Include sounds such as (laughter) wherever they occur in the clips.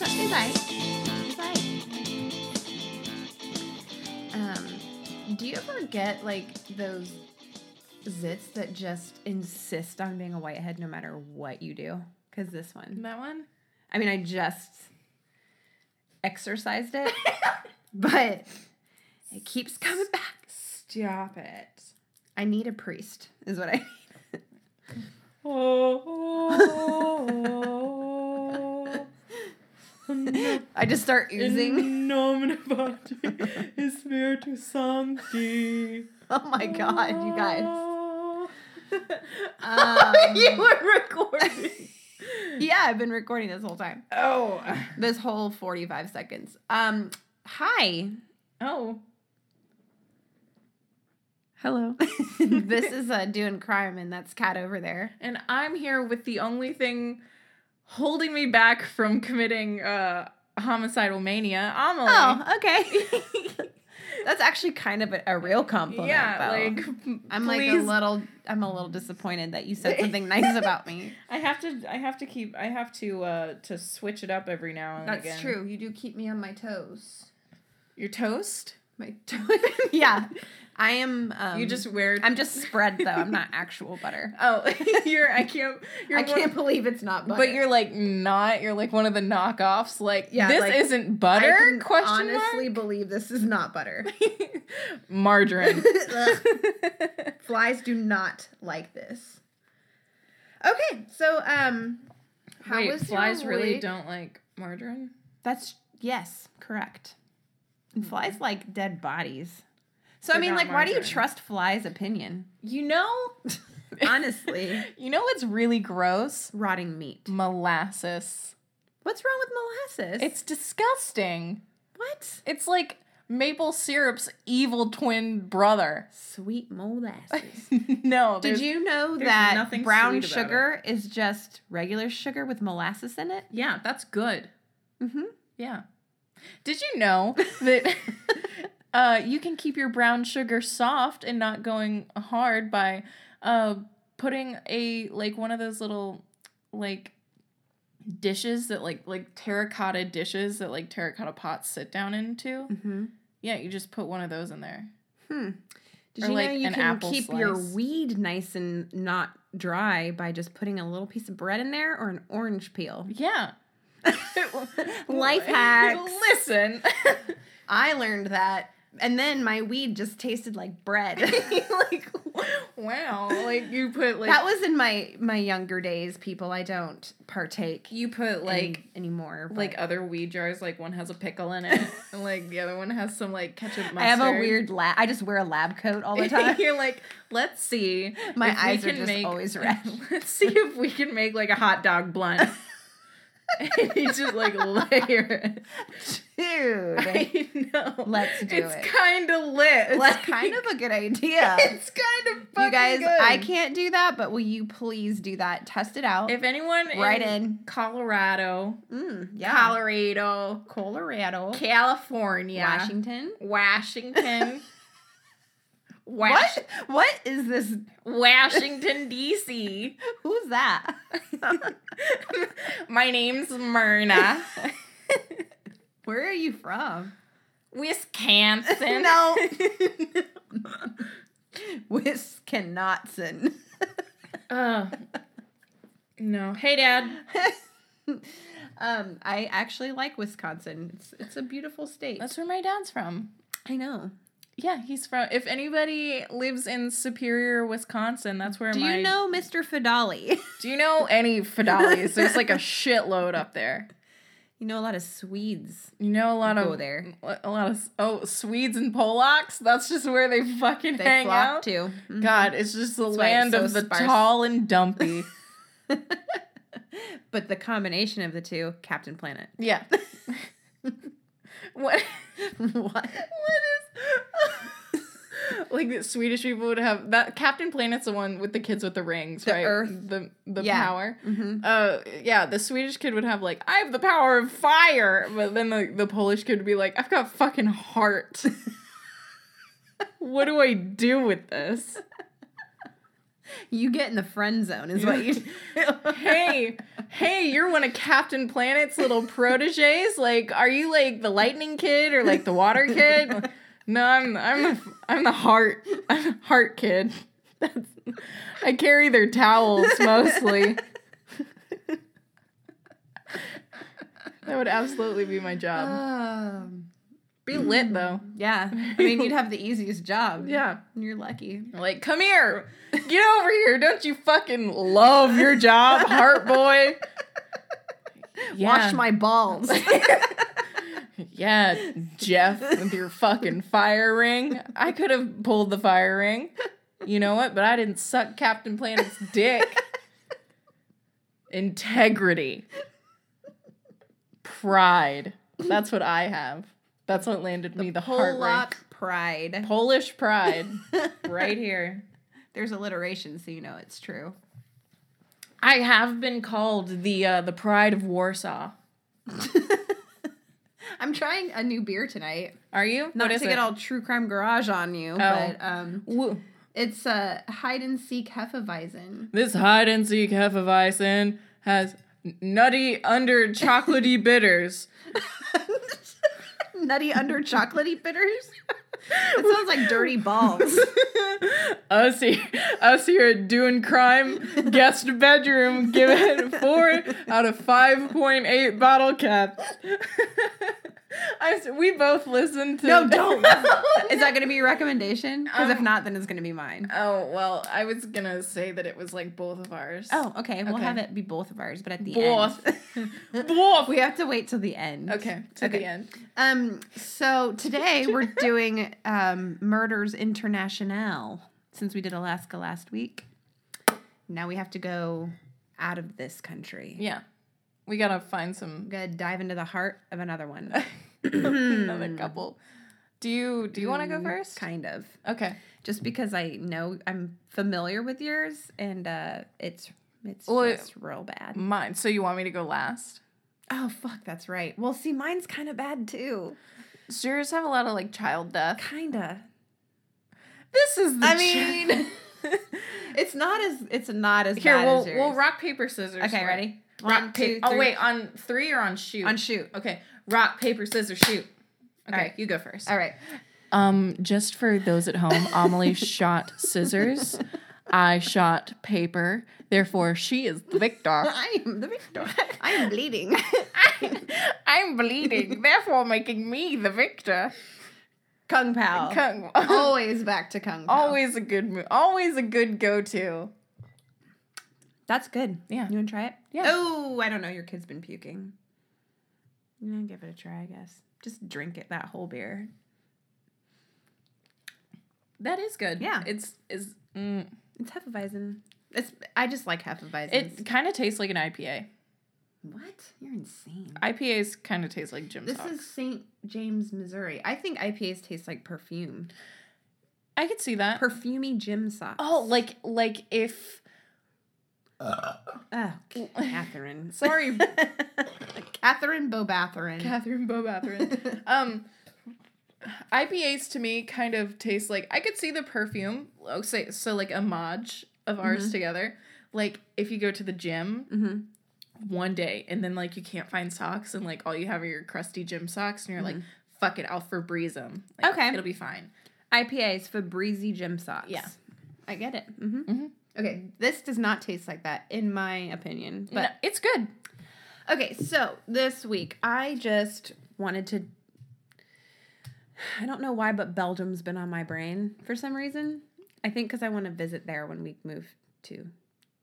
it's, it's alright. It's alright. Um, do you ever get like those zits that just insist on being a whitehead no matter what you do? Because this one, That one? I mean, I just exercised it, (laughs) but it keeps coming back. Stop it. I need a priest, is what I need. (laughs) Oh. (laughs) I just start oozing. In nomine Patri Spiritus Sancti. (laughs) Oh my god, you guys. (laughs) Um, you were recording. Yeah, I've been recording this whole time. Oh. This whole 45 seconds. Um, hi. Oh. Hello. this is uh, doing crime, and that's Cat over there. And I'm here with the only thing holding me back from committing uh, homicidal mania, Amelie. Oh, okay. (laughs) that's actually kind of a, a real compliment. yeah, though. like I'm like a little. I'm a little disappointed that you said something nice (laughs) about me. I have to. I have to keep. I have to. uh To switch it up every now and That's again. true. You do keep me on my toes. Your toast. My toast. (laughs) yeah, I am. Um, you just wear. I'm just spread though. I'm not actual butter. (laughs) Oh, (laughs) you're. I can't. You're I can't believe it's not butter. But you're like not. You're like one of the knockoffs. Like Yeah, this like, isn't I butter? can Question honestly believe this is not butter. (laughs) Margarine. Flies do not like this. Okay, so um, how Wait, was flies really don't like margarine? That's yes, correct. And flies like dead bodies. So I mean, like, why do you trust flies' opinion? You know. (laughs) Honestly, You know what's really gross? rotting meat. Molasses. What's wrong with molasses? It's disgusting. what It's like maple syrup's evil twin brother. sweet molasses. (laughs) no, Did you know that brown sugar is just regular sugar with molasses in it? Yeah, that's good. Mm-hmm. Yeah. Did you know that (laughs) uh, you can keep your brown sugar soft and not going hard by uh, putting a like one of those little like dishes that like like terracotta dishes that like terracotta pots sit down into? Mm-hmm. Yeah, you just put one of those in there. Hmm. Did Or you like know you an can keep your weed nice and not dry by just putting a little piece of bread in there or an orange peel? Yeah. (laughs) (laughs) Life (laughs) hacks. Listen. I learned that, and then my weed just tasted like bread. (laughs) (laughs) like wow. Like you put like that was in my my younger days. People, I don't partake you put like like anymore. like other weed jars, like one has a pickle in it, (laughs) and like the other one has some like ketchup mustard. I have a weird lab. I just wear a lab coat all the time. You're like, let's see. My eyes are just make- always red. Let's see if we can make like a hot dog blunt. (laughs) and you just like layer it. Dude, I know. Let's do it's it. It's kind of lit. It's that's kind of a good idea. (laughs) It's kind of fucking You guys, good. I can't do that, but will you please do that? Test it out. If anyone Write in in. Colorado, Mm, yeah. Colorado, Colorado, California, Washington. Washington. (laughs) Wash- What? What is this? Washington (laughs) D.C. Who's that? (laughs) My name's Myrna. (laughs) Where are you from? Wisconsin. No. Wisconsin. Uh, no. Hey, Dad. um, I actually like Wisconsin. It's it's a beautiful state. That's where my dad's from. I know. Yeah, he's from. If anybody lives in Superior, Wisconsin, that's where Do my. you know Mr. Fidali? (laughs) Do you know any Fidalis? There's like a (laughs) shitload up there. you know a lot of Swedes. You know a lot of there. A lot of oh Swedes and Polacks. That's just where they fucking They hang flock out. to. Mhm. God, it's just the That's land so of the sparse. tall and dumpy. (laughs) but the combination of the two, Captain Planet. yeah. what? what? What is? (laughs) like the Swedish people would have that Captain Planet's the one with the kids with the rings, The right? Earth. the the Yeah. power. Mm-hmm. Uh, yeah, the Swedish kid would have like, I have the power of fire, but then the the Polish kid would be like, I've got fucking heart. (laughs) what do I do with this? You get in the friend zone, is what you do. (laughs) hey, hey, you're one of Captain Planet's little proteges. Like, are you like the lightning kid or like the water kid? No, I'm I'm the I'm the heart I'm the heart kid. That's, I carry their towels mostly. (laughs) that would absolutely be my job. Um, Be lit though. yeah. I mean, you'd have the easiest job. (laughs) Yeah. You're lucky. Like, come here. Get over here. Don't you fucking love your job, heart boy? (laughs) Wash my balls. Yeah, (laughs) Jeff, with your fucking fire ring. I could have pulled the fire ring. You know what? But I didn't suck Captain Planet's dick. Integrity. Pride. That's what I have. That's what landed me the heart ring. Pride. Polish pride. (laughs) right here. There's alliteration, so you know it's true. I have been called the uh, the pride of Warsaw. (laughs) I'm trying a new beer tonight. Are you? Not to it? get all true crime garage on you, but um, Woo. it's a hide and seek Hefeweizen. This hide and seek Hefeweizen has nutty under chocolatey bitters. (laughs) Nutty under chocolatey bitters. (laughs) It sounds like dirty balls. (laughs) us here, us here at Doing Crime guest bedroom give it four out of five point eight bottle caps. (laughs) I we both listened to No, don't. (laughs) Is that going to be your recommendation? Because if Um, not, then it's going to be mine. Oh well, I was gonna say that it was like both of ours. Oh, okay. We'll Okay. have it be both of ours, but at the Both. end. (laughs) Both. we have to wait till the end. Okay, to Okay. the end. Um. So today (laughs) we're doing um, Murders International since we did Alaska last week. Now we have to go out of this country. Yeah, we gotta find some gotta dive into the heart of another one. (laughs) another couple. Do you do you want to go Mm, first? Kind of. Okay. Just because I know I'm familiar with yours, and uh, it's it's Well, real bad. Mine. So you want me to go last? Oh fuck, that's right. Well, see, mine's kind of bad too. So yours have a lot of like child death. Kinda. This is the I mean, (laughs) it's not as it's not as Here, bad we'll as yours. we'll rock paper scissors. Okay, ready? Rock One, paper. two, Oh three. wait, on three or on shoot? on shoot. Okay, rock paper scissors shoot. Okay, Alright. you go first. All right. Um, just for those at home, Amelie (laughs) shot scissors. I shot paper. Therefore, she is the victor. (laughs) I am the victor. (laughs) I am bleeding. I'm bleeding, therefore making me the victor. Kung Pao. Kung- Always back to Kung Pao. always a good move. Always a good go-to. That's good. Yeah. You want to try it? Yeah. Oh, I don't know. Your kid's been puking. Yeah, give it a try, I guess. Just drink it, that whole beer. That is good. Yeah. it's is. Mm, It's Hefeweizen. It's, I just like Hefeweizen. it kind of tastes like an IPA. what? You're insane. IPAs kind of taste like gym socks. This socks. is St. James, Missouri. I think IPAs taste like perfume. I could see that. Perfumey gym socks. oh, like like if oh, Catherine. (laughs) sorry, (laughs) Catherine Bobatharin. Catherine Bobatharin. (laughs) um, IPAs to me kind of taste like I could see the perfume. Oh, say so like a modge of ours mm-hmm. together. Like if you go to the gym mm-hmm. one day and then like you can't find socks and like all you have are your crusty gym socks and you're like, mm-hmm. fuck it, I'll Febreze them. Like, Okay. it'll be fine. IPAs for breezy gym socks. Yeah. I get it. Mm-hmm. Okay, this does not taste like that, in my opinion. But No, it's good. okay, so this week I just wanted to. I don't know why, but Belgium's been on my brain for some reason. I think because I want to visit there when we move to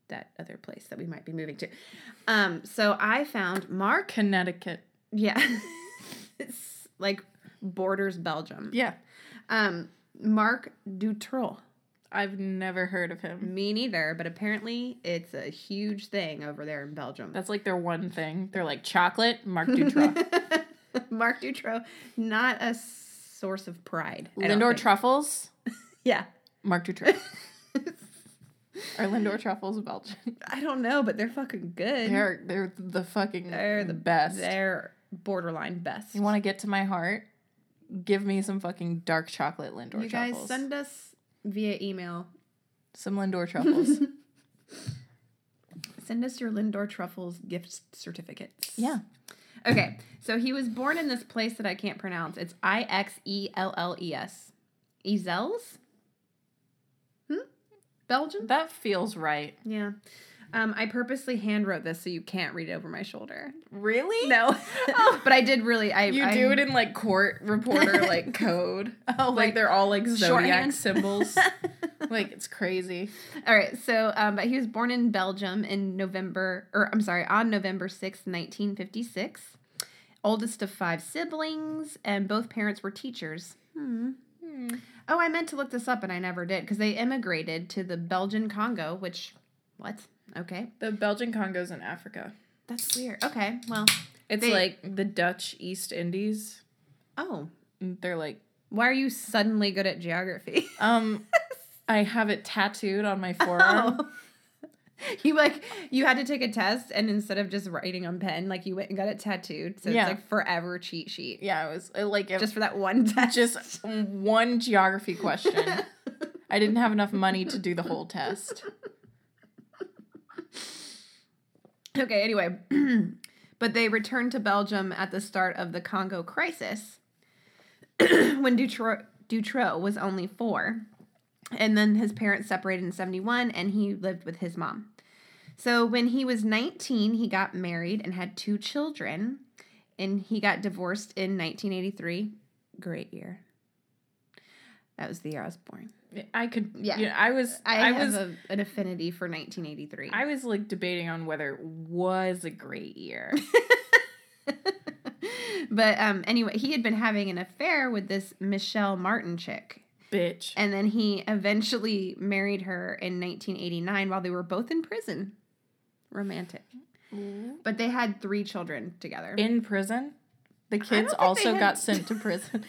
that other place that we might be moving to. Um, so I found Marc. Connecticut. Yeah, (laughs) it's like borders Belgium. Yeah. Um, Marc Dutroux. I've never heard of him. Me neither, but apparently it's a huge thing over there in Belgium. That's like their one thing. They're like chocolate, Marc Dutroux. (laughs) Marc Dutroux, not a source of pride. Lindor truffles, (laughs) Yeah. Marc Dutroux. (laughs) Are Lindor truffles Belgian? I don't know, but they're fucking good. They're they're the fucking They're the best. They're borderline best. You want to get to my heart? Give me some fucking dark chocolate Lindor You guys send us via email. some Lindor truffles. (laughs) Send us your Lindor Truffles gift certificates. Yeah. Okay, so he was born in this place that I can't pronounce. It's I X E L L E S. Ezels? Hmm? Belgium? That feels right. Yeah. Um, I purposely handwrote this so you can't read it over my shoulder. Really? No, (laughs) but I did really. I You I, do it in like court reporter like (laughs) code. Oh, like, like they're all like zodiac shorthand? (laughs) symbols. like it's crazy. All right, so um, but he was born in Belgium in November, or I'm sorry, on November sixth, nineteen fifty six. Oldest of five siblings, and both parents were teachers. Hmm. Oh, I meant to look this up and I never did because they immigrated to the Belgian Congo, which, what? Okay, The Belgian Congo's in Africa. that's weird. Okay, well, It's They- like the Dutch East Indies. oh, They're like, why are you suddenly good at geography? (laughs) um, I have it tattooed on my forearm. Oh. (laughs) You like you had to take a test and instead of just writing on pen, like you went and got it tattooed. So Yeah. it's like forever cheat sheet. Yeah, it was like it, Just for that one (laughs) test. just one geography question. I didn't have enough money to do the whole test. Okay, anyway. (clears throat) but they returned to Belgium at the start of the Congo crisis (clears throat) when Dutro- Dutroux was only four. And then his parents separated in 71 and he lived with his mom. So when he was 19, he got married and had two children. And he got divorced in 1983. Great year. That was the year I was born. I could, Yeah. yeah. I was, I, I, have was, a, an affinity for 1983. I was like debating on whether it was a great year. (laughs) but um, anyway, he had been having an affair with this Michelle Martin chick. Bitch. And then he eventually married her in 1989 while they were both in prison. Romantic. But they had three children together. In prison, the kids also had- got (laughs) sent to prison.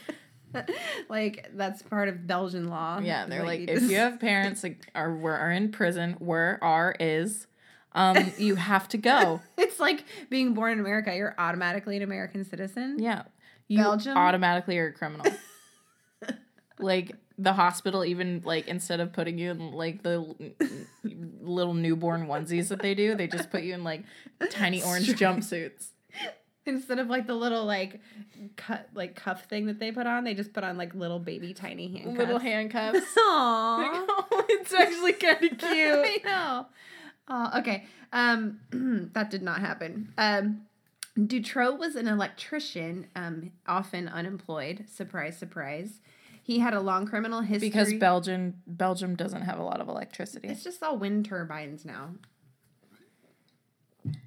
(laughs) like that's part of Belgian law. Yeah, they're like, you if you have parents that are were are in prison, where are is, um, you (laughs) have to go. it's like being born in America, you're automatically an American citizen. Yeah, you Belgium? automatically are a criminal. (laughs) like the hospital, even like instead of putting you in like the little newborn onesies that they do, they just put you in like tiny orange jumpsuits. Instead of like the little like cut like cuff thing that they put on, they just put on like little baby tiny handcuffs. Little handcuffs. (laughs) Aww. oh, (laughs) it's actually kind of (laughs) cute. I know. Oh, okay. Um, (clears throat) that did not happen. Um, Dutroux was an electrician, um, often unemployed. Surprise, surprise. He had a long criminal history. Because Belgium Belgium doesn't have a lot of electricity. it's just all wind turbines now.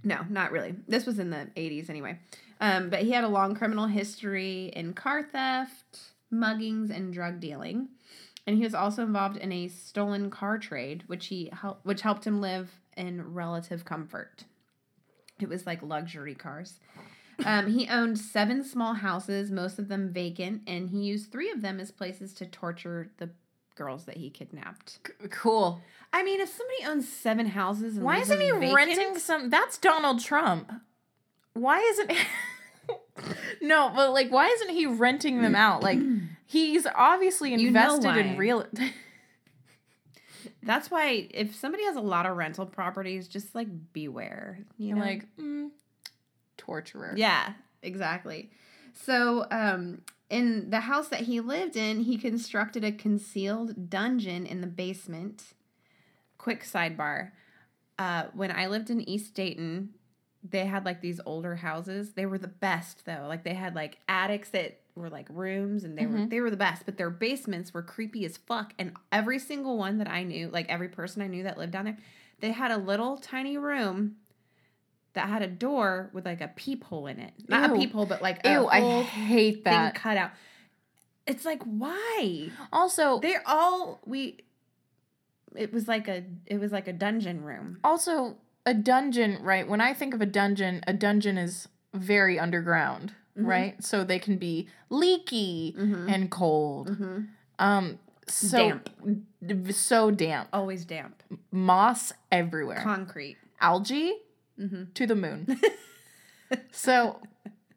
No, not really. This was in the 80s anyway. Um, but he had a long criminal history in car theft, muggings, and drug dealing. And he was also involved in a stolen car trade, which he hel- which helped him live in relative comfort. It was like luxury cars. Um, he owned seven small houses, most of them vacant, and he used three of them as places to torture the girls that he kidnapped. cool. I mean, if somebody owns seven houses, and Why isn't he vacant- renting some? That's Donald Trump. Why isn't? (laughs) no, but like, why isn't he renting them out? Like, (clears throat) he's obviously You know invested in real. (laughs) That's why if somebody has a lot of rental properties, just like beware. You know? like mm, torturer. yeah, exactly. So, um, in the house that he lived in, he constructed a concealed dungeon in the basement. Quick sidebar: uh, when I lived in East Dayton, they had like these older houses. They were the best though. Like they had like attics that were like rooms and they were Mhm. they were the best, but their basements were creepy as fuck. And every single one that I knew, like every person I knew that lived down there, they had a little tiny room that had a door with like a peephole in it. Not Ew. a peephole, but like a Ew, I hate thing that. cut out. It's like why? Also, They're all we it was like a it was like a dungeon room. also a dungeon, right? When I think of a dungeon, a dungeon is very underground, Mhm. right? So they can be leaky Mhm. and cold. Mm-hmm. Um, so Damp. so damp, Always damp. moss everywhere, Concrete. algae Mm-hmm. to the moon. (laughs) so,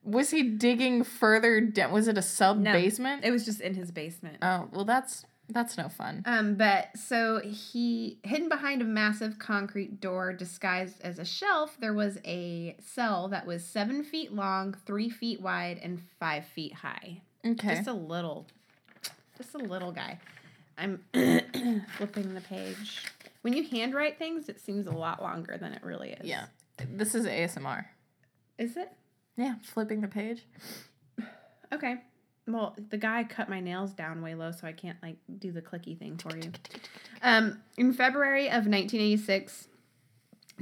was he digging further down? Was it a sub basement? It was just in his basement. oh well, that's That's no fun. Um, but so he hidden behind a massive concrete door disguised as a shelf, there was a cell that was seven feet long, three feet wide, and five feet high. Okay. Just a little, just a little guy. I'm (coughs) flipping the page. When you handwrite things, it seems a lot longer than it really is. yeah. This is ASMR. Is it? Yeah, flipping the page. Okay. Well, the guy cut my nails down way low, so I can't like do the clicky thing for you. (laughs) Um, in February of 1986,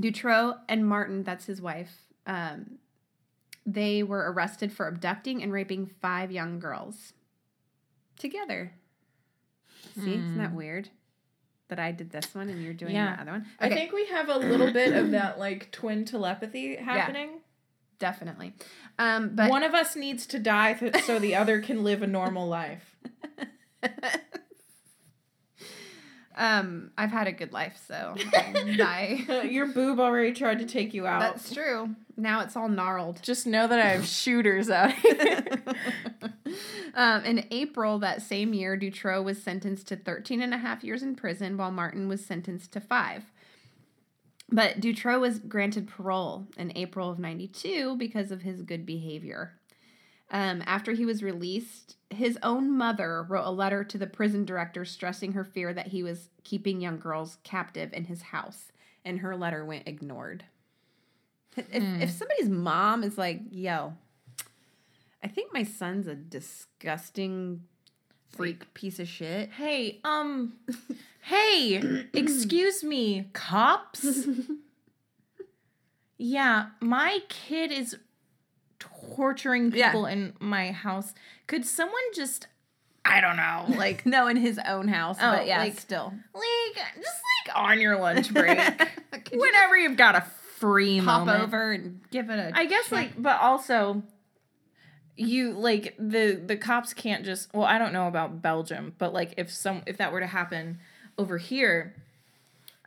Dutroux and Martin, that's his wife, um, they were arrested for abducting and raping five young girls together. See, isn't that weird? That I did this one and you're doing Yeah. the other one. I think we have a little bit of (clears throat) that like twin telepathy happening. Definitely. Um, but One of us needs to die th- so the other can live a normal life. (laughs) um, I've had a good life, so I. (laughs) Your boob already tried to take you out. That's true. Now it's all gnarled. Just know that I have (laughs) shooters out here. um, in April that same year, Dutroux was sentenced to 13 and a half years in prison, while Martin was sentenced to five. But Dutroux was granted parole in April of 92 because of his good behavior. Um, after he was released, his own mother wrote a letter to the prison director stressing her fear that he was keeping young girls captive in his house, and her letter went ignored. If, if somebody's mom is like, yo, I think my son's a disgusting freak piece of shit. hey, um, (laughs) hey, excuse me, cops? (laughs) yeah, my kid is torturing Yeah. people in my house. Could someone just, I don't know, (laughs) like, No, in his own house, Oh, but yeah, like- still. like, just like on your lunch break, Could you whenever you've got a free pop moment. over and give it a. I guess try? like, but also, you like the the cops can't just. Well, I don't know about Belgium, but like if some if that were to happen over here,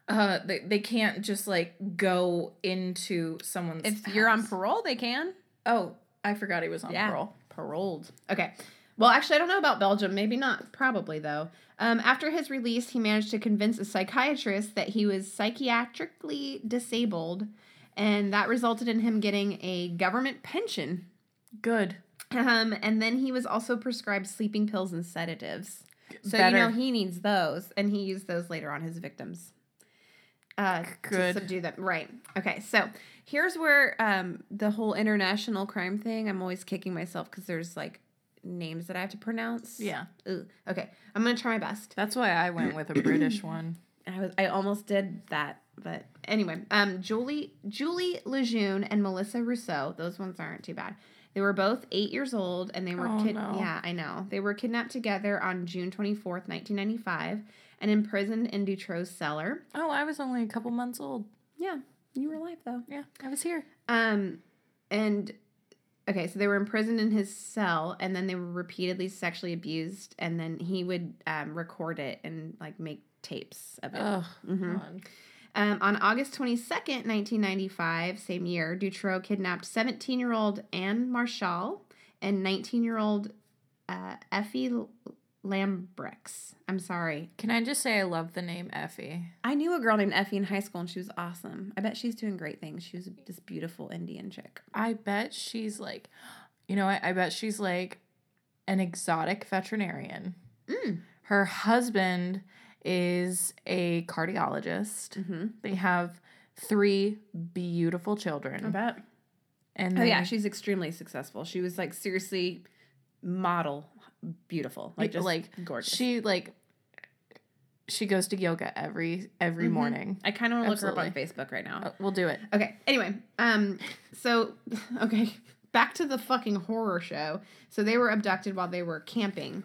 uh, they they can't just like go into someone's. if you're on parole, they can. oh, I forgot he was on Yeah. parole. Paroled. Okay. Well, actually, I don't know about Belgium. Maybe not. Probably, though. Um, after his release, he managed to convince a psychiatrist that he was psychiatrically disabled, and that resulted in him getting a government pension. Good. Um, and then he was also prescribed sleeping pills and sedatives. So Better. you know he needs those, and he used those later on his victims. Uh, Good. to subdue them. Right. Okay. So here's where um the whole international crime thing. I'm always kicking myself because there's like names that I have to pronounce. Yeah, Ugh. Okay. I'm gonna try my best. that's why I went with a British one. (clears throat) I was I almost did that, but anyway, um, Julie Julie Lejeune and Melissa Russo. Those ones aren't too bad. They were both eight years old, and they were Oh, kid- no. yeah, I know. They were kidnapped together on June twenty fourth, nineteen ninety five, and imprisoned in Dutroux's cellar. Oh, I was only a couple months old. Yeah, you were alive though. Yeah, I was here. Um, and okay, so they were imprisoned in his cell, and then they were repeatedly sexually abused, and then he would um, record it and like make tapes of it. Ugh. Mhm. Um, on August 22nd, 1995, same year, Dutroux kidnapped 17 year old An Marchal and 19 year old uh, Effie Lambrecks. I'm sorry. Can I just say I love the name Effie? I knew a girl named Effie in high school and she was awesome. I bet she's doing great things. She was this beautiful Indian chick. I bet she's like, you know, I, I bet she's like an exotic veterinarian. Mm. Her husband is a cardiologist. Mm-hmm. They have three beautiful children. I bet. And Oh, yeah, she's extremely successful. She was like seriously model beautiful. Like, just like gorgeous. she like she goes to yoga every every Mhm. morning. I kind of want to look her up on Facebook right now. Uh, we'll do it. Okay. Anyway, um, so (laughs) okay, back to the fucking horror show. So they were abducted while they were camping,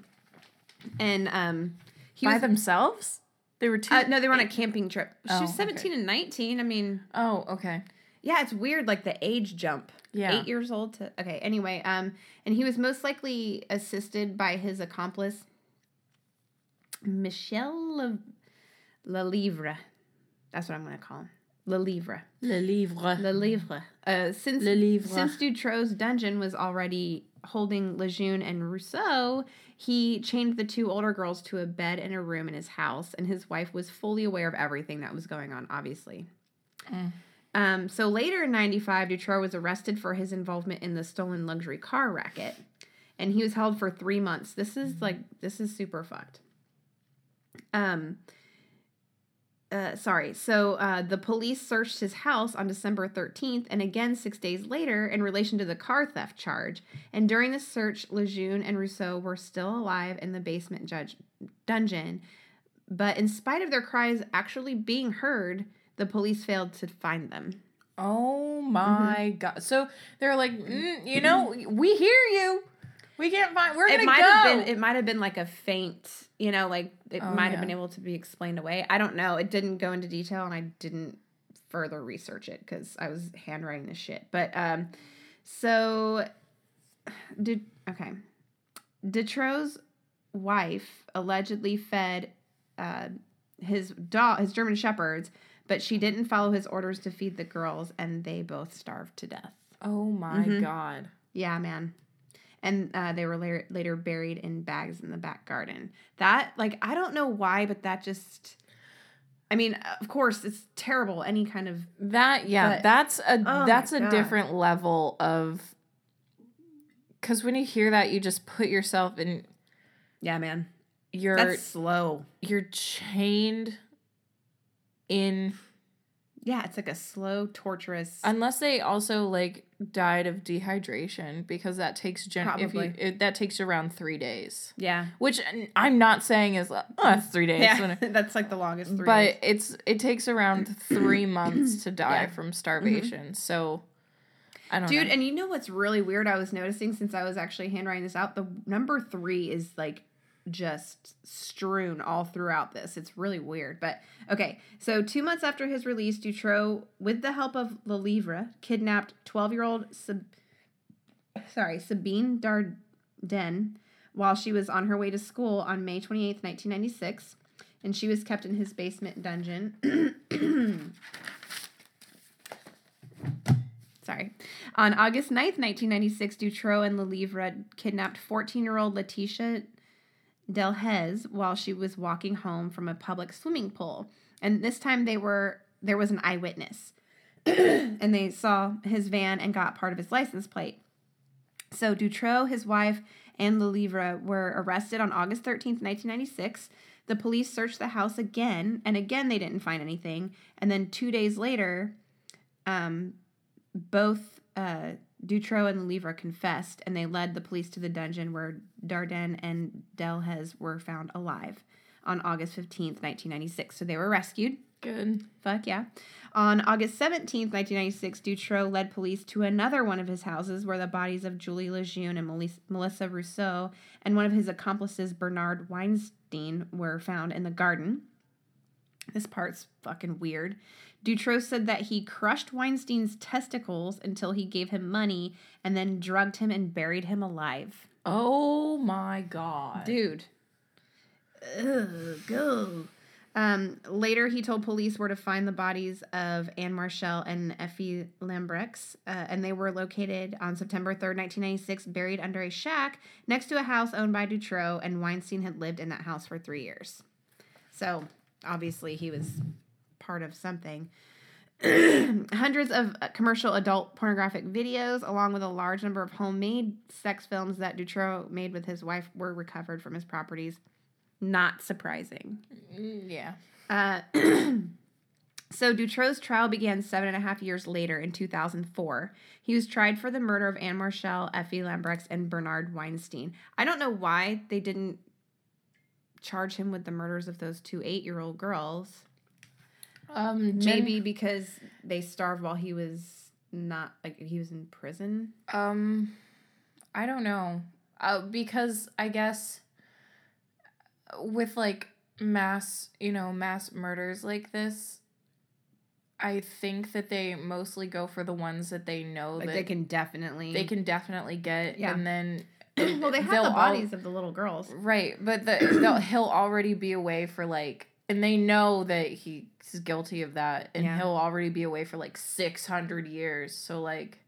and um, he By was themselves? They were two. uh, no, they were on a camping trip. She Oh, was okay. seventeen and nineteen. I mean, oh, okay. yeah, it's weird, like the age jump. Yeah. eight years old to okay. Anyway, um, and he was most likely assisted by his accomplice, Michelle Lelivre. That's what I'm gonna call him. Lelivre. Le livre. Le Livre. Uh, since Le livre. since Dutroux's dungeon was already holding Lejeune and Russo, he chained the two older girls to a bed in a room in his house, and his wife was fully aware of everything that was going on, obviously. Mm. Um, so later in 95, Dutroux was arrested for his involvement in the stolen luxury car racket, and he was held for three months. This is like, this is super fucked. Um, uh, sorry. So uh, the police searched his house on December 13th and again six days later in relation to the car theft charge. And during the search, Lejeune and Russo were still alive in the basement judge dungeon. But in spite of their cries actually being heard, the police failed to find them. Oh my god! So they're like, mm, you know, we hear you. We can't find. We're It gonna might go. have been it might have been like a faint, you know, like it Oh, might have been able to be explained away. I don't know. It didn't go into detail and I didn't further research it because I was handwriting this shit. But um so did okay. Detro's wife allegedly fed uh his dog his German shepherds, but she didn't follow his orders to feed the girls and they both starved to death. oh my Mhm. god! Yeah, man. And uh, they were later, later buried in bags in the back garden. That, like, I don't know why, but that just. I mean, of course, it's terrible. Any kind of. That yeah, But- that's a Oh that's a God. different level of. Because when you hear that, you just put yourself in. Yeah, man. You're That's slow. you're chained in Yeah, it's like a slow, torturous. unless they also like died of dehydration because that takes gen if you Probably. it, that takes around three days yeah. which I'm not saying is oh that's three days Yeah. (laughs) That's like the longest three. but days. it's it takes around (clears throat) three months to die Yeah. Mm-hmm. from starvation so i don't know. Dude, know and you know what's really weird? I was noticing since I was actually handwriting this out, the number three is like just strewn all throughout this. It's really weird. But okay, so two months after his release, Dutroux, with the help of Le Livre, kidnapped 12 year old Sab- sorry, Sabine Dardenne while she was on her way to school on May 28th, 1996. And she was kept in his basement dungeon. (coughs) Sorry. On August 9th, 1996, Dutroux and Lelivre kidnapped 14 year old Laetitia Delhez while she was walking home from a public swimming pool. And this time they were there was an eyewitness. (clears throat) and they saw his van and got part of his license plate. So Dutroux, his wife, and Lelivre were arrested on August 13th, 1996. The police searched the house again, and again they didn't find anything. And then two days later, um, both uh, Dutroux and Lelivre confessed, and they led the police to the dungeon where Dardenne and Delhez were found alive on August 15th, 1996. So they were rescued. good Fuck yeah. On August 17th, 1996, Dutroux led police to another one of his houses where the bodies of Julie Lejeune and Melissa Russo and one of his accomplices, Bernard Weinstein, were found in the garden. This part's fucking weird. Dutroux said that he crushed Weinstein's testicles until he gave him money and then drugged him and buried him alive. oh my god Dude. Ugh, go. Um, later, he told police where to find the bodies of An Marchal and Effie Lambrecks, uh, and they were located on September 3rd, 1996, buried under a shack next to a house owned by Dutroux, and Weinstein had lived in that house for three years. So, obviously, he was part of something. (clears throat) Hundreds of uh, commercial adult pornographic videos, along with a large number of homemade sex films that Dutroux made with his wife, were recovered from his properties. Not surprising. Mm, yeah Uh, (clears throat) so Dutroux's trial began seven and a half years later in 2004. He was tried for the murder of An Marchal, Effie Lambrecks, and Bernard Weinstein. I don't know why they didn't charge him with the murders of those two eight-year-old girls. Um Jen- Maybe because they starved while he was not like he was in prison. Um, I don't know. Uh, because I guess with like mass, you know, mass murders like this, I think that they mostly go for the ones that they know Like that they can definitely they can definitely get, Yeah. and then (clears throat) well, they have the all- bodies of the little girls. right, but the he'll already be away for like, and they know that he's guilty of that, and Yeah. he'll already be away for like six hundred years. So like,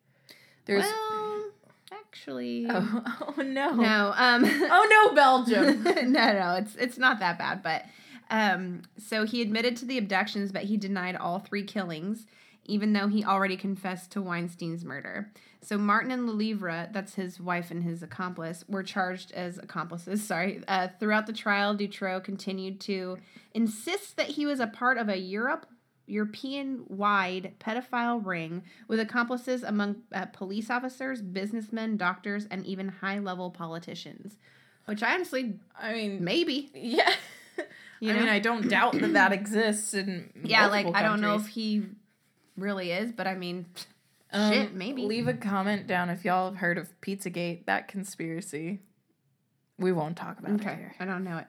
there's well, actually. (laughs) Oh, oh no. No. Um. (laughs) Oh no, Belgium. (laughs) no, no, it's it's not that bad, but um, so he admitted to the abductions, but he denied all three killings, even though he already confessed to Weinstein's murder. So Martin and Lelivre, that's his wife and his accomplice, were charged as accomplices. (laughs) Sorry. Uh, throughout the trial, Dutroux continued to insist that he was a part of a Europe European-wide pedophile ring with accomplices among uh, police officers, businessmen, doctors, and even high-level politicians. Which I honestly, I mean, maybe, yeah. (laughs) You I mean. I don't doubt that that exists in yeah, like multiple I don't know if he really is, but I mean, Um, shit, maybe. Leave a comment down if y'all have heard of Pizzagate, that conspiracy. We won't talk about it Okay, here. I don't know it.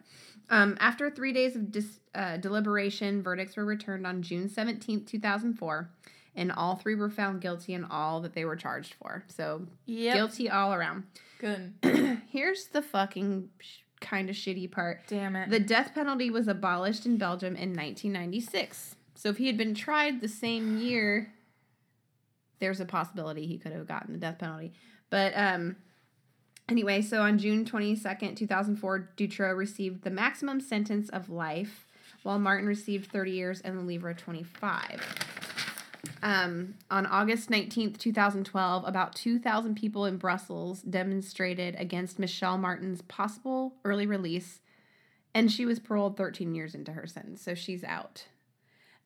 Um, after three days of dis, uh, deliberation, verdicts were returned on June seventeenth, two thousand four, and all three were found guilty in all that they were charged for. So Yep. guilty all around. Good. (clears throat) Here's the fucking sh- kind of shitty part. Damn it. The death penalty was abolished in Belgium in 1996. So if he had been tried the same year, there's a possibility he could have gotten the death penalty. But um anyway, so on June 22nd, 2004, Dutroux received the maximum sentence of life, while Martin received 30 years and Livre 25. Um, on August 19th, 2012, about 2,000 people in Brussels demonstrated against Michelle Martin's possible early release, and she was paroled 13 years into her sentence, so she's out.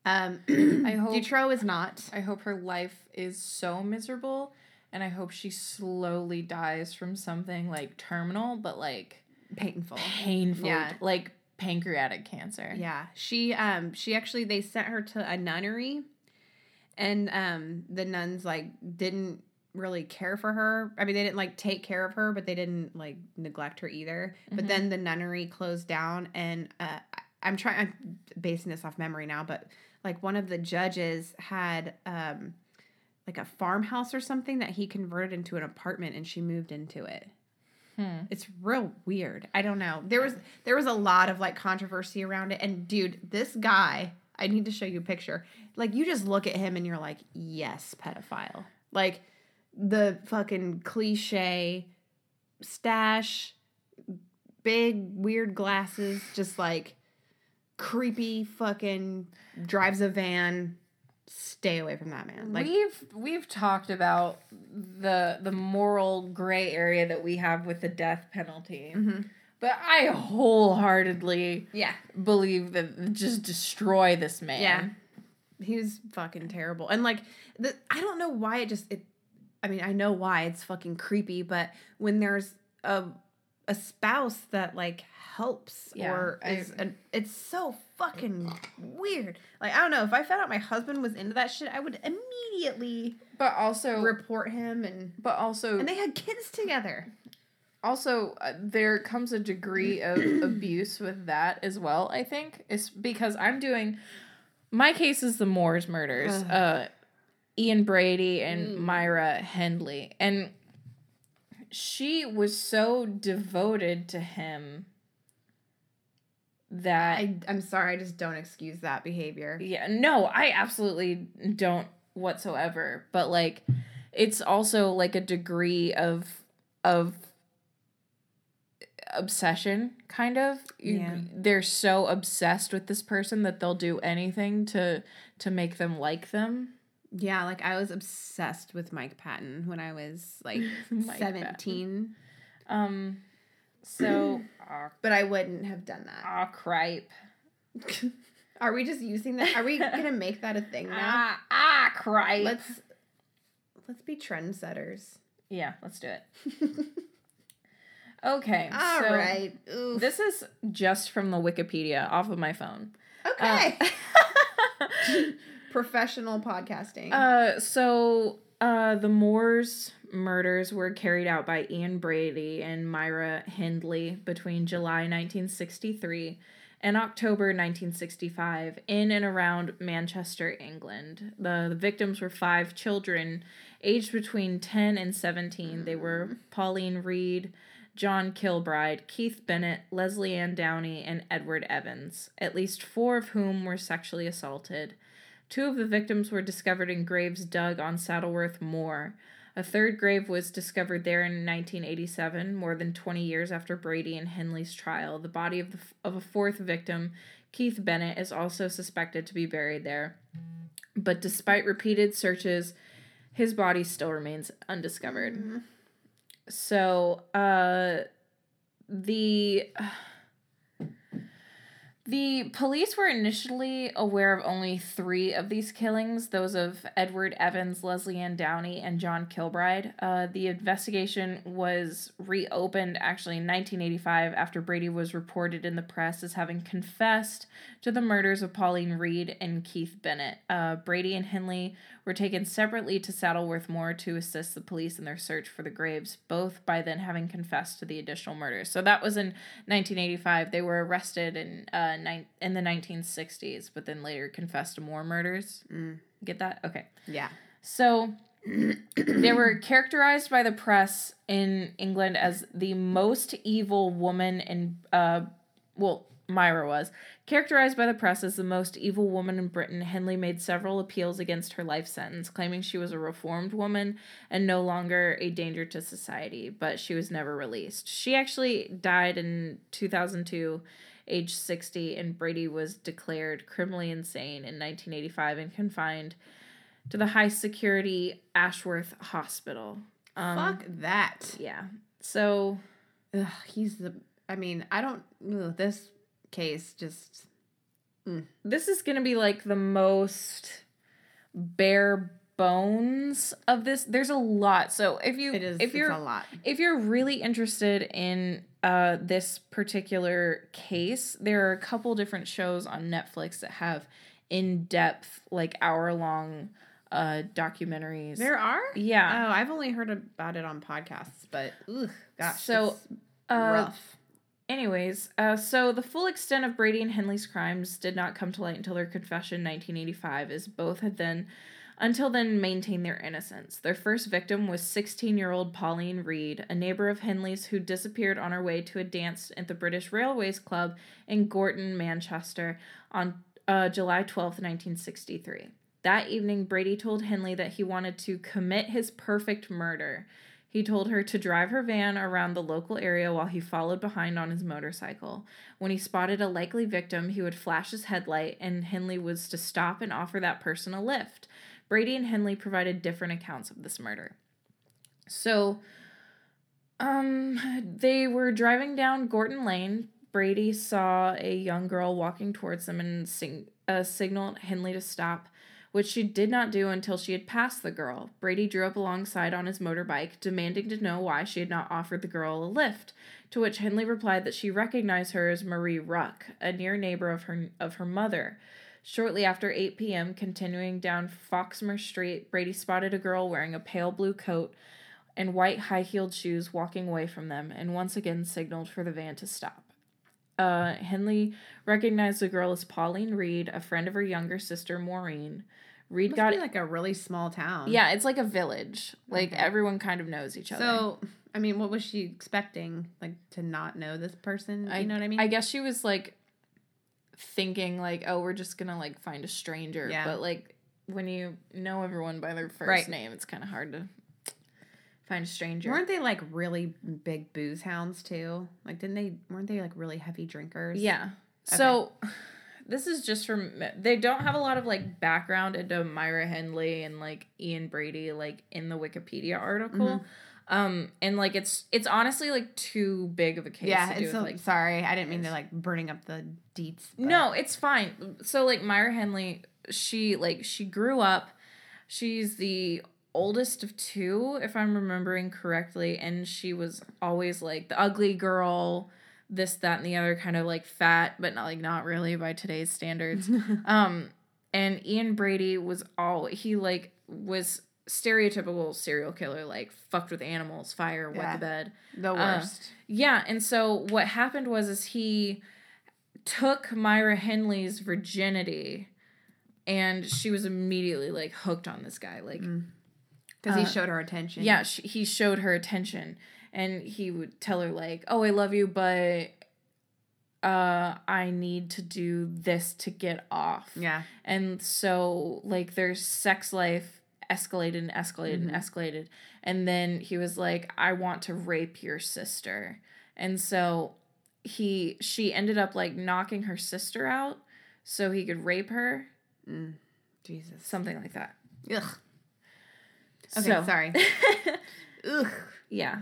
Um, (clears throat) I (clears throat) hope- Dutroux is not. I hope her life is so miserable and I hope she slowly dies from something like terminal, but like Painful. painful, Yeah. like pancreatic cancer. Yeah, she um she actually they sent her to a nunnery, and um the nuns like didn't really care for her. I mean, they didn't like take care of her, but they didn't like neglect her either. But Mhm. then the nunnery closed down, and uh, I'm trying. I'm basing this off memory now, but like one of the judges had um like a farmhouse or something that he converted into an apartment, and she moved into it. Hmm. It's real weird. I don't know. There was there was a lot of like controversy around it and dude, this guy, I need to show you a picture. Like you just look at him and you're like, "Yes, pedophile." Like the fucking cliche stash, big weird glasses, just like creepy fucking drives a van. Stay away from that man. Like we've we've talked about the the moral gray area that we have with the death penalty. mhm. But I wholeheartedly yeah. believe that just destroy this man. Yeah. He was fucking terrible. And like the I don't know why it just it I mean, I know why it's fucking creepy, but when there's a a spouse that like helps Yeah, or I- is an, it's so fucking weird. Like I don't know, if I found out my husband was into that shit, I would immediately But also report him and but also and they had kids together. also uh, there comes a degree of (clears throat) abuse with that as well i think it's because i'm doing my case is the moors murders Ugh. uh ian brady and Mm. myra hindley and she was so devoted to him that I I'm sorry, I just don't excuse that behavior. yeah, no, I absolutely don't whatsoever. But like, it's also like a degree of of obsession, kind of. Yeah. They're so obsessed with this person that they'll do anything to to make them like them. Yeah, like I was obsessed with Mike Patton when I was like (laughs) Mike Patton. 17. Um. So, (clears throat) But I wouldn't have done that. ah, cripe. (laughs) Are we just using that? Are we gonna make that a thing (laughs) now? Ah, ah, cripe. Let's let's be trendsetters. yeah, let's do it. (laughs) Okay. All so right. Oof. This is just from the Wikipedia off of my phone. okay. Uh, Professional podcasting. uh, so uh, the Moors murders were carried out by Ian Brady and Myra Hindley between July 1963 and October 1965 in and around Manchester, England. The, the victims were five children aged between 10 and 17. They were mm. Pauline Reade, John Kilbride, Keith Bennett, Leslie Ann Downey, and Edward Evans, at least four of whom were sexually assaulted. Two of the victims were discovered in graves dug on Saddleworth Moor. A third grave was discovered there in 1987, more than 20 years after Brady and Hindley's trial. The body of, the, of a fourth victim, Keith Bennett, is also suspected to be buried there. But despite repeated searches, his body still remains undiscovered. So, uh, the. The police were initially aware of only three of these killings those of Edward Evans, Leslie Ann Downey, and John Kilbride. Uh, the investigation was reopened actually in 1985 after Brady was reported in the press as having confessed to the murders of Pauline Reade and Keith Bennett. Uh, Brady and Hindley were taken separately to Saddleworth Moor to assist the police in their search for the graves, both by then having confessed to the additional murders. So that was in 1985. They were arrested in uh, ni- in the 1960s, but then later confessed to more murders. Mm. Get that? Okay. Yeah. So they were characterized by the press in England as the most evil woman in uh well Myra was characterized by the press as the most evil woman in Britain. Hindley made several appeals against her life sentence, claiming she was a reformed woman and no longer a danger to society, but she was never released. She actually died in 2002 age 60 and Brady was declared criminally insane in 1985 and confined to the high security Ashworth Hospital. Um, Fuck that. Yeah. So Ugh, he's the. I mean, I don't. Ugh, this case just. this is going to be like the most bare bones of this. There's a lot. So if you It is. if you're a lot. if you're really interested in uh, this particular case, there are a couple different shows on Netflix that have in depth, like hour long uh, documentaries. There are. yeah. Oh, I've only heard about it on podcasts, but ugh, gosh, So, uh, rough. Anyways, uh, so the full extent of Brady and Hindley's crimes did not come to light until their confession in 1985, as both had then, until then, maintained their innocence. Their first victim was 16 year old Pauline Reade, a neighbor of Hindley's who disappeared on her way to a dance at the British Railways Club in Gorton, Manchester, on uh, July 12th, 1963. That evening, Brady told Hindley that he wanted to commit his perfect murder. He told her to drive her van around the local area while he followed behind on his motorcycle. When he spotted a likely victim, he would flash his headlight, and Hindley was to stop and offer that person a lift. Brady and Hindley provided different accounts of this murder. So, um, they were driving down Gorton Lane. Brady saw a young girl walking towards them and sing, uh, signaled Hindley to stop which she did not do until she had passed the girl. Brady drew up alongside on his motorbike, demanding to know why she had not offered the girl a lift, to which Hindley replied that she recognized her as Marie Ruck, a near neighbor of her of her mother. Shortly after 8 p.m., continuing down Froxmer Street, Brady spotted a girl wearing a pale blue coat and white high heeled shoes walking away from them, and once again signaled for the van to stop. Uh, Hindley recognized the girl as Pauline Reade, a friend of her younger sister Maureen. Reade Must got be like a really small town. yeah, it's like a village. Like Okay. everyone kind of knows each other. So, I mean, what was she expecting? Like to not know this person? You know what I mean? I guess she was like thinking like, oh, we're just gonna like find a stranger. Yeah. But like when you know everyone by their first Right. name, it's kind of hard to find a stranger. weren't they like really big booze hounds too? Like, didn't they? Weren't they like really heavy drinkers? Yeah. So (sighs) this is just from they don't have a lot of like background into Myra Hindley and like Ian Brady like in the Wikipedia article. Mhm. Um and like it's it's honestly like too big of a case Yeah. to do It's so, like sorry. I didn't mean to like burning up the deets. but- No, it's fine. So like Myra Hindley, she like she grew up. She's the oldest of two, if I'm remembering correctly, and she was always like the ugly girl, this, that, and the other, kind of like fat, but not like not really by today's standards. (laughs) um, and Ian Brady was all he like was stereotypical serial killer, like fucked with animals, fire, wet Yeah. the bed. the worst. Yeah, and so what happened was is he took Myra Hindley's virginity and she was immediately like hooked on this guy. Like Because he uh, showed her attention. yeah, he showed her attention and he would tell her like, "Oh, I love you, but uh I need to do this to get off." Yeah. And so like their sex life escalated and escalated and escalated. And then he was like, I want to rape your sister. And so he she ended up like knocking her sister out so he could rape her, Jesus. something like that. Ugh. Okay, So- sorry. (laughs) Ugh. Yeah.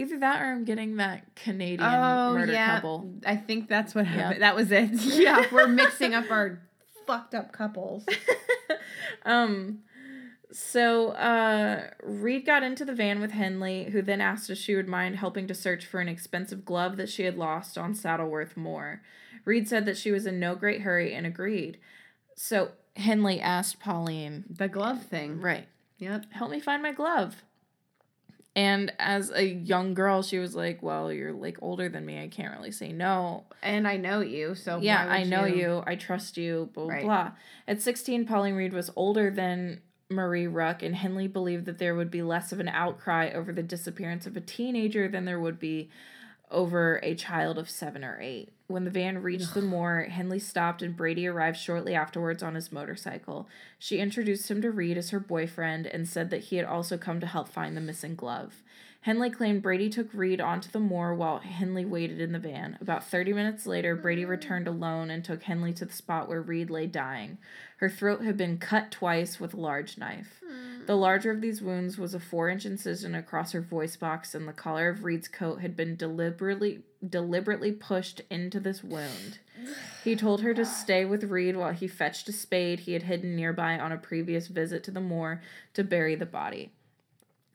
Either that or I'm getting that Canadian Oh murder yeah, couple. I think that's what Yeah. happened. That was it. (laughs) Yeah, we're mixing up our fucked up couples. (laughs) Um so uh Reade got into the van with Hindley, who then asked if she would mind helping to search for an expensive glove that she had lost on Saddleworth Moor. Reade said that she was in no great hurry and agreed. So Hindley asked Pauline, The glove thing. right, Yep. help me find my glove. And as a young girl, she was like, Well, you're like older than me. I can't really say no. And I know you, so yeah, I know you. I trust you. Blah blah. Right. blah. At sixteen, Pauline Reade was older than Marie Ruck, and Hindley believed that there would be less of an outcry over the disappearance of a teenager than there would be over a child of seven or eight. When the van reached the moor, Hindley stopped and Brady arrived shortly afterwards on his motorcycle. She introduced him to Reade as her boyfriend and said that he had also come to help find the missing glove. Hindley claimed Brady took Reade onto the moor while Hindley waited in the van. About 30 minutes later, Brady returned alone and took Hindley to the spot where Reade lay dying. Her throat had been cut twice with a large knife. Hmm. The larger of these wounds was a four inch incision across her voice box, and the collar of Reade's coat had been deliberately deliberately pushed into this wound. He told her to stay with Reade while he fetched a spade he had hidden nearby on a previous visit to the moor to bury the body.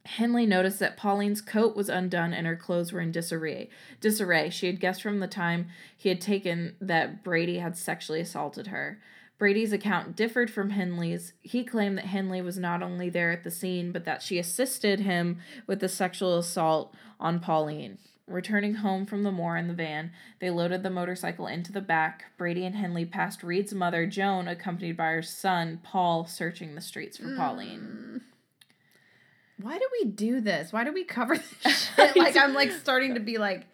Hindley noticed that Pauline's coat was undone and her clothes were in disarray. Disarray. She had guessed from the time he had taken that Brady had sexually assaulted her. Brady's account differed from Hindley's. He claimed that Hindley was not only there at the scene, but that she assisted him with the sexual assault on Pauline. Returning home from the moor in the van, they loaded the motorcycle into the back. Brady and Hindley passed Reade's mother, Joan, accompanied by her son, Paul, searching the streets for Pauline. Mm. Why do we do this? Why do we cover this (laughs) shit? like I'm like starting to be like,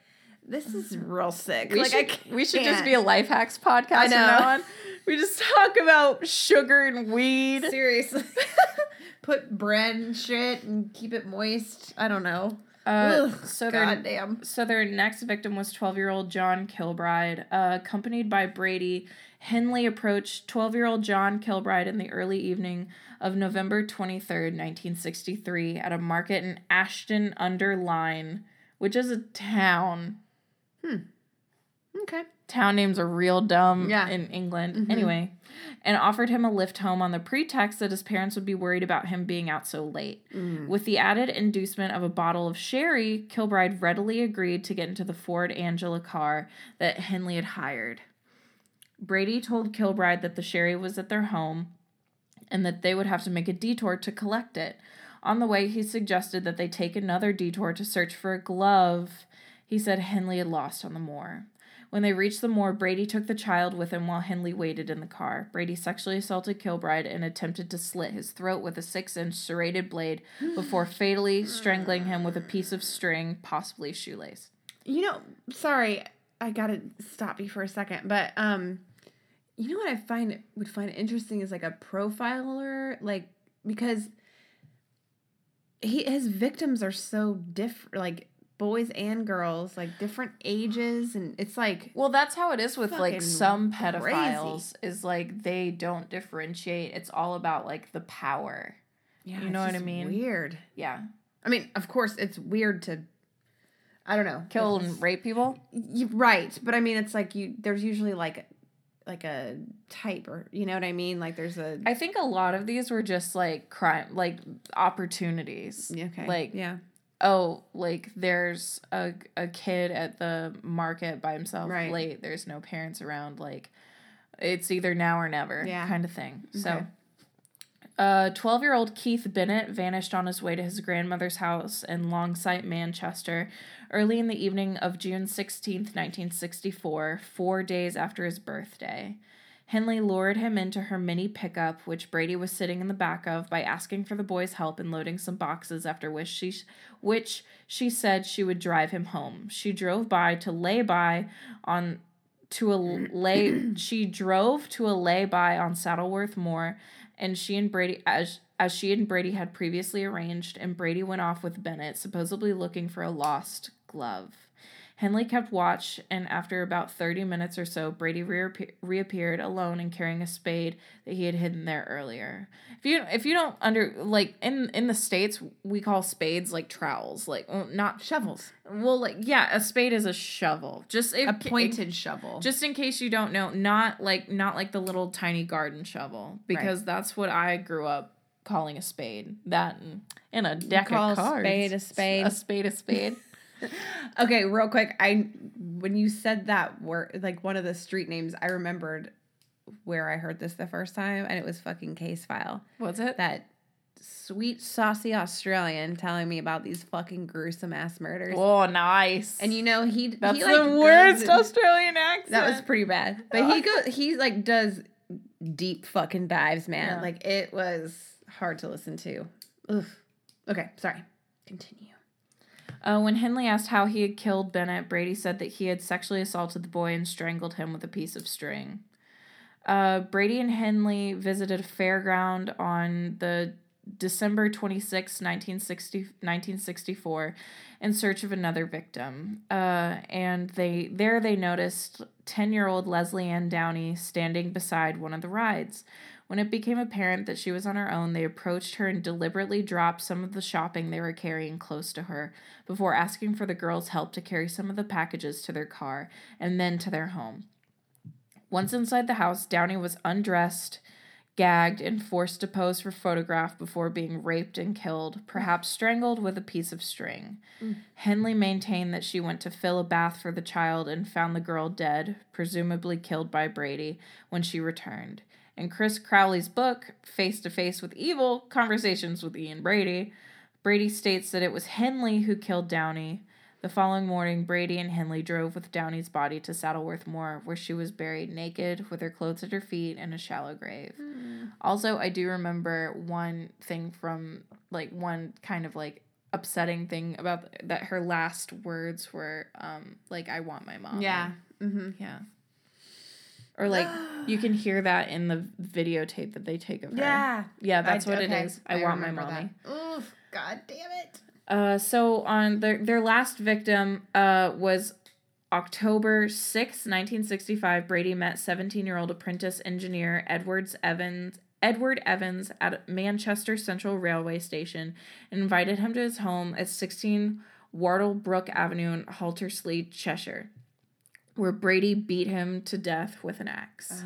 this is real sick. We like should, I we should just be a life hacks podcast I from know. now on. (laughs) We just talk about sugar and weed. seriously. (laughs) Put bread and shit and keep it moist. I don't know. Uh, Ugh, so their goddamn. so their next victim was 12-year-old John Kilbride, uh, accompanied by Brady. Hindley approached 12-year-old John Kilbride in the early evening of November 23rd, 1963, at a market in Ashton under Lyne, which is a town. Hmm. Okay. town names are real dumb Yeah. in England. Mm-hmm. Anyway, and offered him a lift home on the pretext that his parents would be worried about him being out so late. Mm. With the added inducement of a bottle of sherry, Kilbride readily agreed to get into the Ford Anglia car that Hindley had hired. Brady told Kilbride that the sherry was at their home and that they would have to make a detour to collect it. On the way, he suggested that they take another detour to search for a glove he said Hindley had lost on the moor. When they reached the moor, Brady took the child with him while Hindley waited in the car. Brady sexually assaulted Kilbride and attempted to slit his throat with a six inch serrated blade before (sighs) fatally strangling him with a piece of string, possibly shoelace. You know, sorry, I gotta stop you for a second, but um, you know what I find would find interesting is like a profiler, like because he his victims are so different, like boys and girls, like different ages, and it's like Well, that's how it is with like some crazy. pedophiles is like they don't differentiate. It's all about like the power. yeah, You know what I mean? Weird. Yeah. I mean, of course, it's weird to. I don't know. Kill and rape people? You, right, but I mean, it's like you. There's usually like, like a type, or you know what I mean. Like there's a. I think a lot of these were just like crime, like opportunities. Okay. Like, yeah. Oh, like there's a, a kid at the market by himself Right. late. There's no parents around. Like, it's either now or never Yeah. kind of thing. So, Okay. uh, 12 year old Keith Bennett vanished on his way to his grandmother's house in Longsight, Manchester, early in the evening of June 16th, 1964, four days after his birthday. Hindley lured him into her mini pickup, which Brady was sitting in the back of, by asking for the boy's help in loading some boxes, after which she, which she said she would drive him home. She drove by to lay by on to a lay (clears throat) she drove to a lay-by on Saddleworth Moor and she and Brady as as she and Brady had previously arranged and Brady went off with Bennett supposedly looking for a lost glove. Hindley kept watch, and after about 30 minutes or so, Brady reappe- reappeared alone and carrying a spade that he had hidden there earlier. If you if you don't under like in in the states, we call spades like trowels, like well, not Shovels. well, like yeah, a spade is a shovel. Just A if, pointed shovel. just in case you don't know, not like not like the little tiny garden shovel because that's what I grew up calling a spade. That and, and a deck call of cards. A spade a spade. A spade a spade. (laughs) Okay, real quick. I when you said that word, like one of the street names, I remembered where I heard this the first time, and it was fucking Case File. What's it? That sweet saucy Australian telling me about these fucking gruesome ass murders. Oh, nice. and you know he that's he, the like, goes worst Australian accent. That was pretty bad. But he (laughs) goes he like does deep fucking dives, man. Yeah. Like it was hard to listen to. Ugh. Okay, sorry. Continue. Uh, when Hindley asked how he had killed Bennett, Brady said that he had sexually assaulted the boy and strangled him with a piece of string. Uh, Brady and Hindley visited a fairground on the December 26, 1960, 1964 in search of another victim. Uh, and they there they noticed 10-year-old Leslie Ann Downey standing beside one of the rides. When it became apparent that she was on her own, they approached her and deliberately dropped some of the shopping they were carrying close to her before asking for the girl's help to carry some of the packages to their car and then to their home. Once inside the house, Downey was undressed, gagged, and forced to pose for photograph before being raped and killed, perhaps strangled with a piece of string. Mm. Hindley maintained that she went to fill a bath for the child and found the girl dead, presumably killed by Brady, when she returned. In Chris Cowley's book, Face to Face with Evil Conversations with Ian Brady, Brady states that it was Hindley who killed Downey. The following morning, Brady and Hindley drove with Downey's body to Saddleworth Moor, where she was buried naked with her clothes at her feet in a shallow grave. Also, I do remember one thing from like one kind of like upsetting thing about that her last words were um like I want my mom. Yeah. Mm-hmm. Yeah. Or like you can (gasps) hear that in the videotape that they take of her. Yeah. Yeah, that's I- what okay, it is. I, want my mommy. that. Oof, god damn it. Uh, so on their their last victim uh was October 6, 1965. Brady met 17-year-old apprentice engineer Edwards Evans Edward Evans at Manchester Central Railway Station and invited him to his home at 16 Wardle Brook Avenue in Hattersley, Cheshire, where Brady beat him to death with an axe.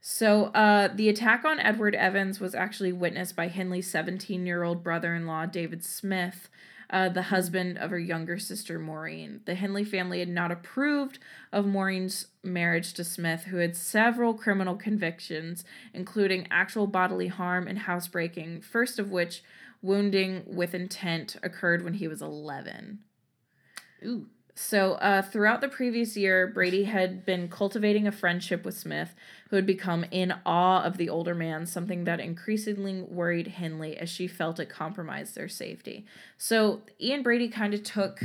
So, uh, the attack on Edward Evans was actually witnessed by Hindley's 17 year old brother in law, David Smith, uh, the husband of her younger sister, Maureen. The Hindley family had not approved of Maureen's marriage to Smith, who had several criminal convictions, including actual bodily harm and housebreaking, first of which, wounding with intent, occurred when he was 11. Ooh. So, uh, throughout the previous year, Brady had been cultivating a friendship with Smith, who had become in awe of the older man, something that increasingly worried Hindley as she felt it compromised their safety. So, Ian Brady kind of took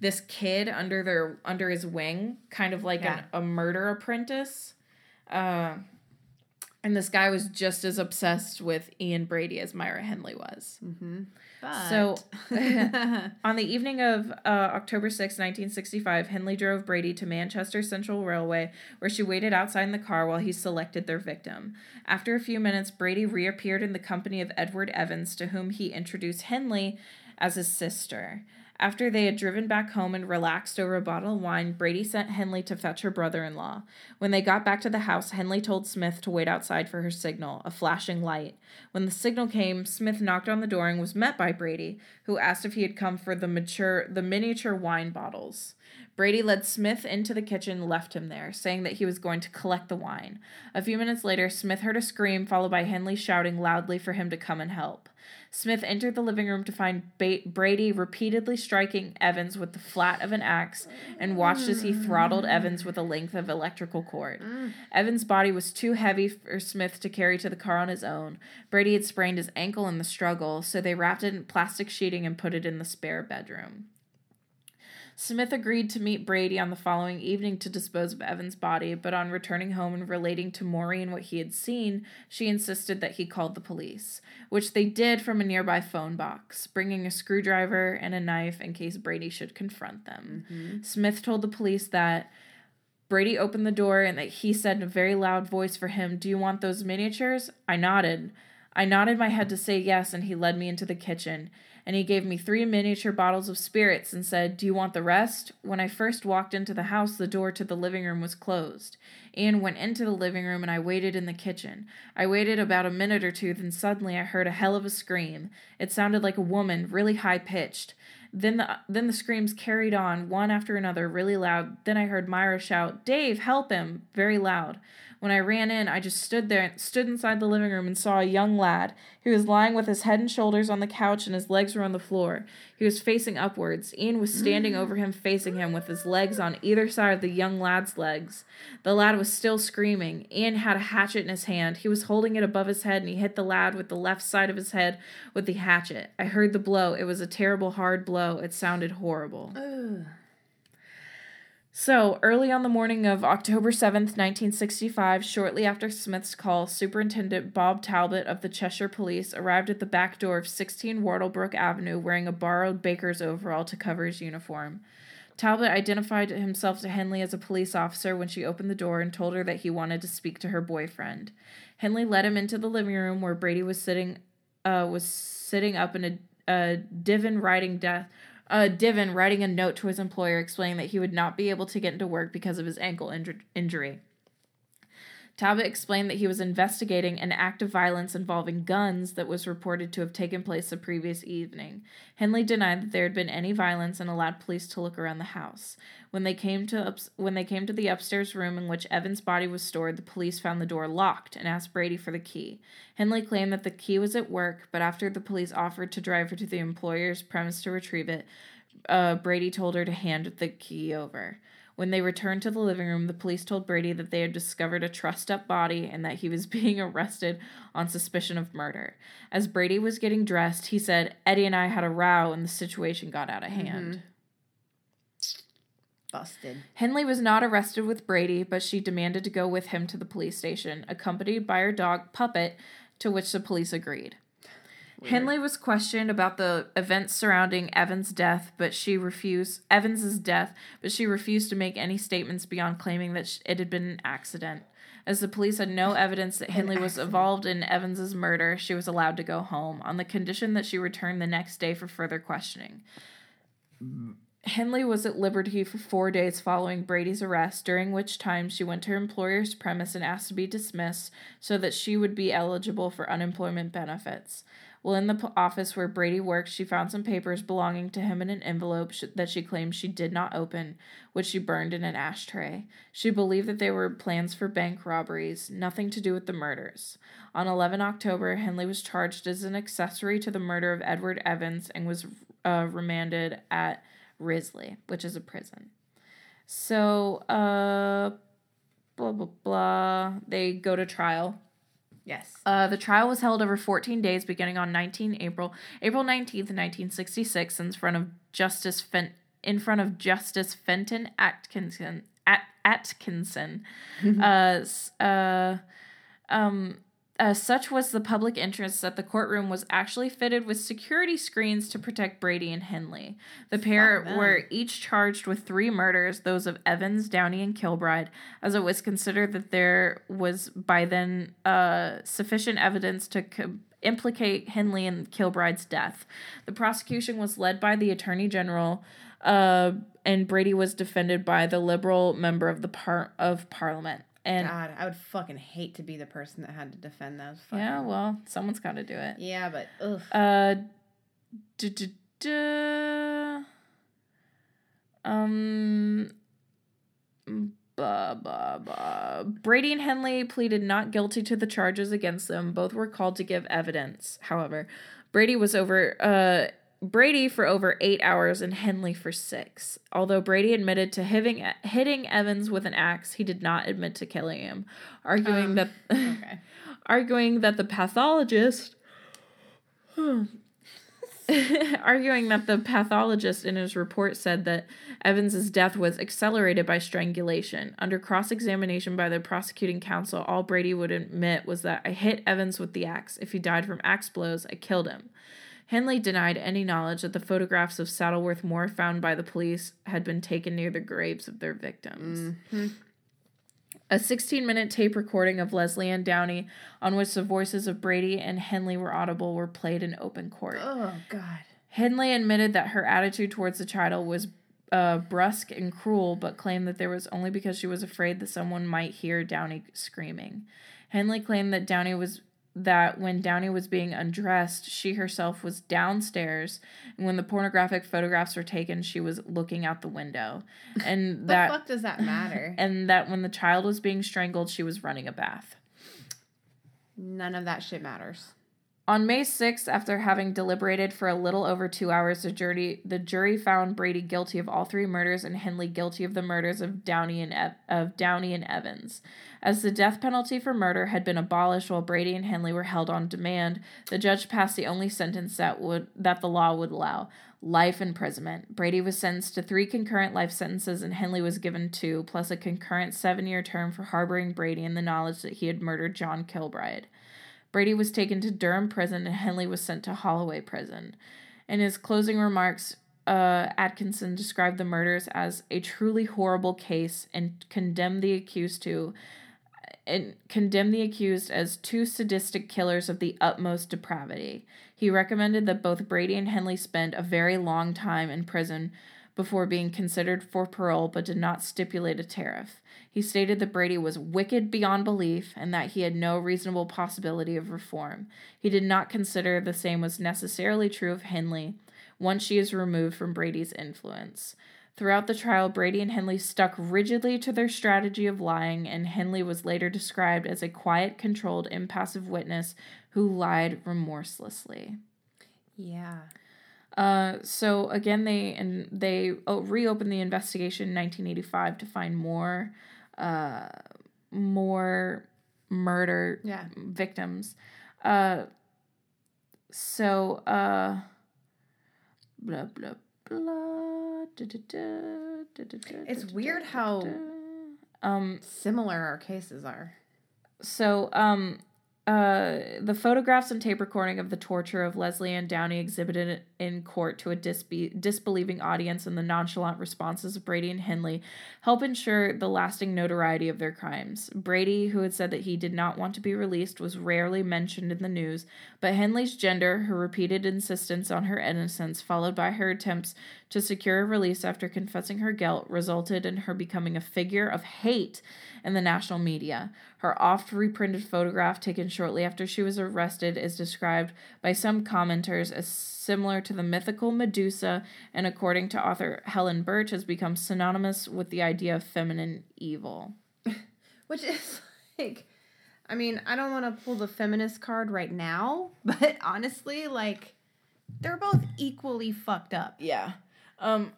this kid under their under his wing, kind of like Yeah. an, a murder apprentice. Uh, and this guy was just as obsessed with Ian Brady as Myra Hindley was. But So, (laughs) (laughs) on the evening of uh, October 6, 1965, Hindley drove Brady to Manchester Central Railway, where she waited outside in the car while he selected their victim. After a few minutes, Brady reappeared in the company of Edward Evans, to whom he introduced Hindley as his sister. After they had driven back home and relaxed over a bottle of wine, Brady sent Hindley to fetch her brother in law. When they got back to the house, Hindley told Smith to wait outside for her signal, a flashing light. When the signal came, Smith knocked on the door and was met by Brady, who asked if he had come for the mature the miniature wine bottles. Brady led Smith into the kitchen and left him there, saying that he was going to collect the wine. A few minutes later, Smith heard a scream, followed by Hindley shouting loudly for him to come and help. Smith entered the living room to find ba- Brady repeatedly striking Evans with the flat of an axe and watched as he throttled Evans with a length of electrical cord. Evans' body was too heavy for Smith to carry to the car on his own. Brady had sprained his ankle in the struggle, so they wrapped it in plastic sheeting and put it in the spare bedroom. Smith agreed to meet Brady on the following evening to dispose of Evan's body, but on returning home and relating to Maureen what he had seen, she insisted that he called the police, which they did from a nearby phone box, bringing a screwdriver and a knife in case Brady should confront them. Mm-hmm. Smith told the police that Brady opened the door and that he said in a very loud voice for him, Do you want those miniatures? I nodded. I nodded my head to say yes, and he led me into the kitchen and he gave me three miniature bottles of spirits and said, Do you want the rest? When I first walked into the house, the door to the living room was closed. Ian went into the living room and I waited in the kitchen. I waited about a minute or two, then suddenly I heard a hell of a scream. It sounded like a woman, really high pitched. Then the then the screams carried on, one after another, really loud. Then I heard Myra shout, Dave, help him! very loud. When I ran in, I just stood there, stood inside the living room, and saw a young lad. He was lying with his head and shoulders on the couch, and his legs were on the floor. He was facing upwards. Ian was standing over him, facing him, with his legs on either side of the young lad's legs. The lad was still screaming. Ian had a hatchet in his hand. He was holding it above his head, and he hit the lad with the left side of his head with the hatchet. I heard the blow. It was a terrible, hard blow. It sounded horrible. Ugh. So, early on the morning of October 7th, 1965, shortly after Smith's call, Superintendent Bob Talbot of the Cheshire Police arrived at the back door of 16 Wardlebrook Avenue wearing a borrowed baker's overall to cover his uniform. Talbot identified himself to Hindley as a police officer when she opened the door and told her that he wanted to speak to her boyfriend. Hindley led him into the living room where Brady was sitting uh, was sitting up in a, a divan writing desk uh, Divin writing a note to his employer explaining that he would not be able to get into work because of his ankle inju- injury. Talbot explained that he was investigating an act of violence involving guns that was reported to have taken place the previous evening. Hindley denied that there had been any violence and allowed police to look around the house. When they came to when they came to the upstairs room in which Evan's body was stored, the police found the door locked and asked Brady for the key. Hindley claimed that the key was at work, but after the police offered to drive her to the employer's premise to retrieve it, uh, Brady told her to hand the key over. When they returned to the living room, the police told Brady that they had discovered a trussed up body and that he was (laughs) being arrested on suspicion of murder. As Brady was getting dressed, he said, Eddie and I had a row and the situation got out of mm-hmm. hand. Busted. Hindley was not arrested with Brady, but she demanded to go with him to the police station, accompanied by her dog Puppet, to which the police agreed. Hindley was questioned about the events surrounding Evans' death, but she refused Evans's death, but she refused to make any statements beyond claiming that sh- it had been an accident. As the police had no (laughs) evidence that Hindley was involved in Evans's murder, she was allowed to go home on the condition that she return the next day for further questioning. Hindley was at liberty for four days following Brady's arrest, during which time she went to her employer's premise and asked to be dismissed so that she would be eligible for unemployment benefits. While in the office where Brady worked, she found some papers belonging to him in an envelope sh- that she claimed she did not open, which she burned in an ashtray. She believed that they were plans for bank robberies, nothing to do with the murders. On 11 October, Hindley was charged as an accessory to the murder of Edward Evans and was uh, remanded at Risley, which is a prison. So, uh, blah, blah, blah. They go to trial. Yes. Uh, the trial was held over 14 days beginning on 19 April, April 19th, 1966, in front of Justice Fen- in front of Justice Fenton Atkinson. At- Atkinson. (laughs) uh, uh, um, uh, such was the public interest that the courtroom was actually fitted with security screens to protect Brady and Hindley. The pair were each charged with three murders, those of Evans, Downey, and Kilbride, as it was considered that there was by then uh, sufficient evidence to co- implicate Hindley in Kilbride's death. The prosecution was led by the Attorney General, uh, and Brady was defended by the Liberal member of the par- of Parliament. And God, I would fucking hate to be the person that had to defend those. Fucking... yeah, well, someone's got to do it. Yeah, but ugh. Uh, duh, duh, duh. um, blah, blah, blah. Brady and Hindley pleaded not guilty to the charges against them. Both were called to give evidence. However, Brady was over. Uh, Brady for over eight hours and Hindley for six. Although Brady admitted to hitting, hitting Evans with an axe, he did not admit to killing him, arguing Um, that (laughs) Okay. arguing that the pathologist (laughs) arguing that the pathologist in his report said that Evans's death was accelerated by strangulation. Under cross examination by the prosecuting counsel, all Brady would admit was that I hit Evans with the axe. If he died from axe blows, I killed him. Hindley denied any knowledge that the photographs of Saddleworth Moor found by the police had been taken near the graves of their victims. A 16 minute tape recording of Leslie Ann Downey, on which the voices of Brady and Hindley were audible, were played in open court. Oh God. Hindley admitted that her attitude towards the child was uh, brusque and cruel, but claimed that there was only because she was afraid that someone might hear Downey screaming. Hindley claimed that Downey was that when Downey was being undressed, she herself was downstairs, and when the pornographic photographs were taken, she was looking out the window, (laughs) and The that fuck does that matter? (laughs) and that when the child was being strangled, she was running a bath. None of that shit matters. On May 6th, after having deliberated for a little over two hours, the jury the jury found Brady guilty of all three murders and Hindley guilty of the murders of Downey and Ev- of Downey and Evans. As the death penalty for murder had been abolished while Brady and Hindley were held on demand, the judge passed the only sentence that would that the law would allow: life imprisonment. Brady was sentenced to three concurrent life sentences, and Hindley was given two, plus a concurrent seven-year term for harboring Brady in the knowledge that he had murdered John Kilbride. Brady was taken to Durham prison and Hindley was sent to Holloway prison. In his closing remarks, uh, Atkinson described the murders as a truly horrible case and condemned the accused to and condemned the accused as two sadistic killers of the utmost depravity. He recommended that both Brady and Hindley spend a very long time in prison before being considered for parole, but did not stipulate a tariff. He stated that Brady was wicked beyond belief and that he had no reasonable possibility of reform. He did not consider the same was necessarily true of Hindley once she is removed from Brady's influence. Throughout the trial, Brady and Hindley stuck rigidly to their strategy of lying, and Hindley was later described as a quiet, controlled, impassive witness who lied remorselessly. Yeah. Uh, so again, they and they oh, reopened the investigation in 1985 to find more, uh, more murder Yeah. victims. Uh, so uh, blah blah blah. da, da, da, da, da, It's da, weird da, how- da. Um. Similar our cases are. So, um, uh, the photographs and tape recording of the torture of Leslie Ann Downey exhibited in court to a disbe- disbelieving audience and the nonchalant responses of Brady and Hindley help ensure the lasting notoriety of their crimes. Brady, who had said that he did not want to be released, was rarely mentioned in the news, but Hindley's gender, her repeated insistence on her innocence, followed by her attempts to secure a release after confessing her guilt, resulted in her becoming a figure of hate in the national media. Her oft reprinted photograph taken shortly after she was arrested is described by some commenters as similar to the mythical Medusa, and according to author Helen Birch, has become synonymous with the idea of feminine evil. (laughs) Which is like, I mean, I don't want to pull the feminist card right now, (laughs) but honestly, like, they're both equally fucked up. Yeah. Um,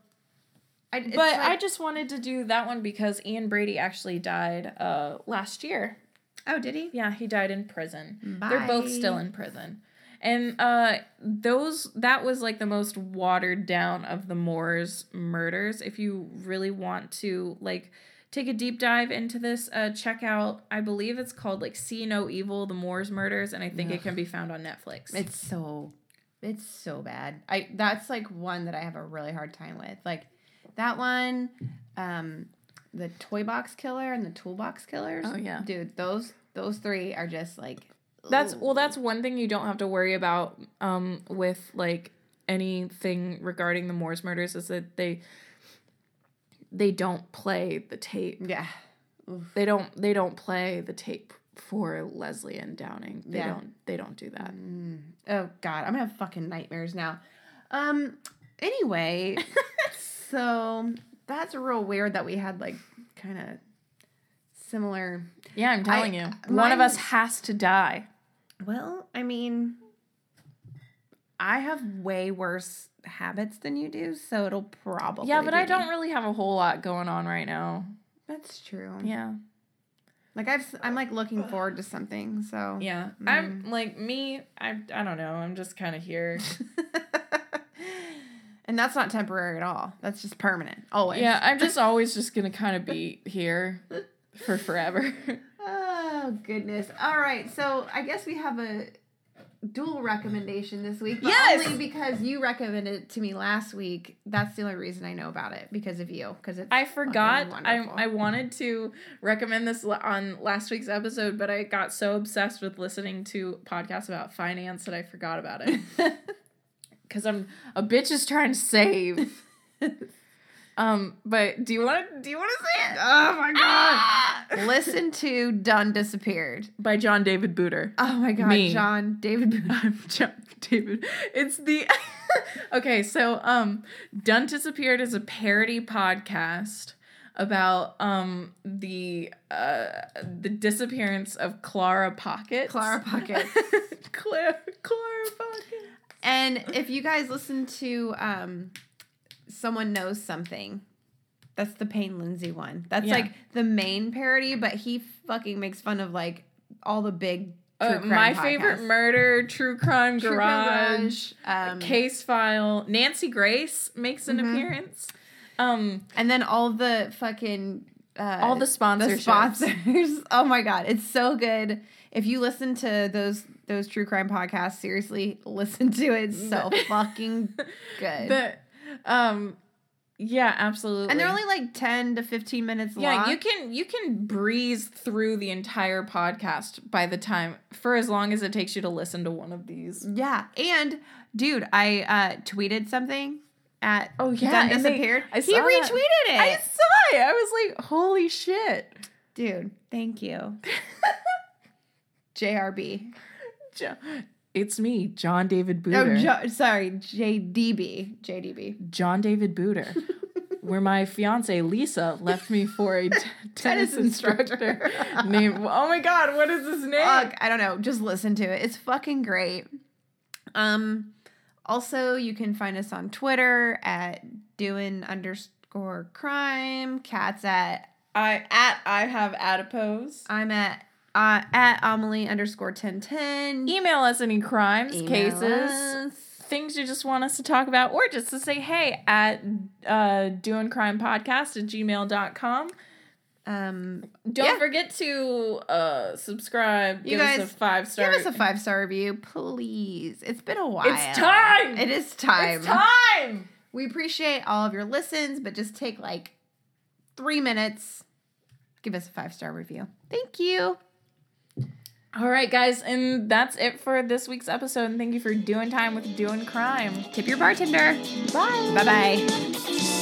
I, but I just wanted to do that one because Ian Brady actually died uh, last year. oh, did he? Yeah, he died in prison. They're both still in prison. And uh those that was like the most watered down of the Moors murders. If you really want to like take a deep dive into this, uh check out I believe it's called like See No Evil, the Moors murders, and I think it can be found on Netflix. It's so, it's so bad. I that's like one that I have a really hard time with. Like that one, um, the toy box killer and the toolbox killers. Oh, yeah. dude, those those three are just like. That's ugh. well that's one thing you don't have to worry about um with like anything regarding the Moors murders is that they they don't play the tape. yeah. Oof. They don't they don't play the tape for Leslie Ann Downing. They Yeah. don't they don't do that. Mm. Oh God, I'm gonna have fucking nightmares now. Um. Anyway, (laughs) so that's real weird that we had like kind of similar. Yeah, I'm telling I- you. One of us has to die. Well, I mean, I have way worse habits than you do, so it'll probably. Yeah, but I don't really have a whole lot going on right now. That's true. Yeah. Like I've, I'm like looking forward to something. So Yeah. Mm. I'm like me, I I don't know. I'm just kind of here. (laughs) And that's not temporary at all. That's just permanent. Always. Yeah, I'm just (laughs) always just gonna kind of be here for forever. (laughs) Oh goodness. All right. So I guess we have a dual recommendation this week. But Yes! Only because you recommended it to me last week. That's the only reason I know about it because of you. Because I forgot. I. I wanted to recommend this on last week's episode, but I got so obsessed with listening to podcasts about finance that I forgot about it. (laughs) (laughs) Because I'm a bitch is trying to save. (laughs) um, but do you want to do you want to say it? Oh my god. (laughs) Listen to Done Disappeared. By John David Booter. Oh my god, Me. John David Booth. (laughs) I'm John David. It's the (laughs) okay. So, um, Done Disappeared is a parody podcast about um the uh the disappearance of Clara Pocket. Clara Pocket. Clara Clara Pocket. And if you guys listen to um Someone Knows Something, that's the Payne Lindsay one. That's Yeah. like the main parody, but he fucking makes fun of like all the big true Uh, crime my podcasts. favorite murder, True Crime True Crime Garage, Garage, um, Case File. Nancy Grace makes an Mhm. appearance. Um, and then all the fucking uh, all the the sponsors. sponsors. (laughs) oh my god, it's so good. If you listen to those those true crime podcasts, seriously, (laughs) listen to it. It's so (laughs) fucking good. The, um, yeah, absolutely. and they're only like ten to fifteen minutes long. yeah. You can you can breeze through the entire podcast by the time for as long as it takes you to listen to one of these. Yeah, and dude, I uh tweeted something at Oh, yeah, Done and they- disappeared. I he saw that. retweeted it. I saw it. I was like, holy shit. dude, thank you. (laughs) JRB. It's me, John David Oh, Booter. jo- sorry, JDB. JDB. John David Booter. (laughs) where my fiance Lisa left me for a (laughs) t- tennis, Tennis instructor, instructor. named. Oh my god, what is his name? Fuck, I don't know. Just listen to it. It's fucking great. Um, also, you can find us on Twitter at doing underscore crime. Cats at I at I have adipose. I'm at uh, at Amelie underscore ten ten. Email us any crimes, Email cases, us. things you just want us to talk about, or just to say hey at uh, doing crime podcast at gmail.com. Um, Don't Yeah. forget to uh, subscribe. You give us guys, a five star. give us a five star review, please. It's been a while. It's time. It is time. It's time. We appreciate all of your listens, but just take like three minutes. Give us a five star review. Thank you. All right, guys, and that's it for this week's episode. And thank you for doing time with doing crime. Tip your bartender. Bye. Bye bye.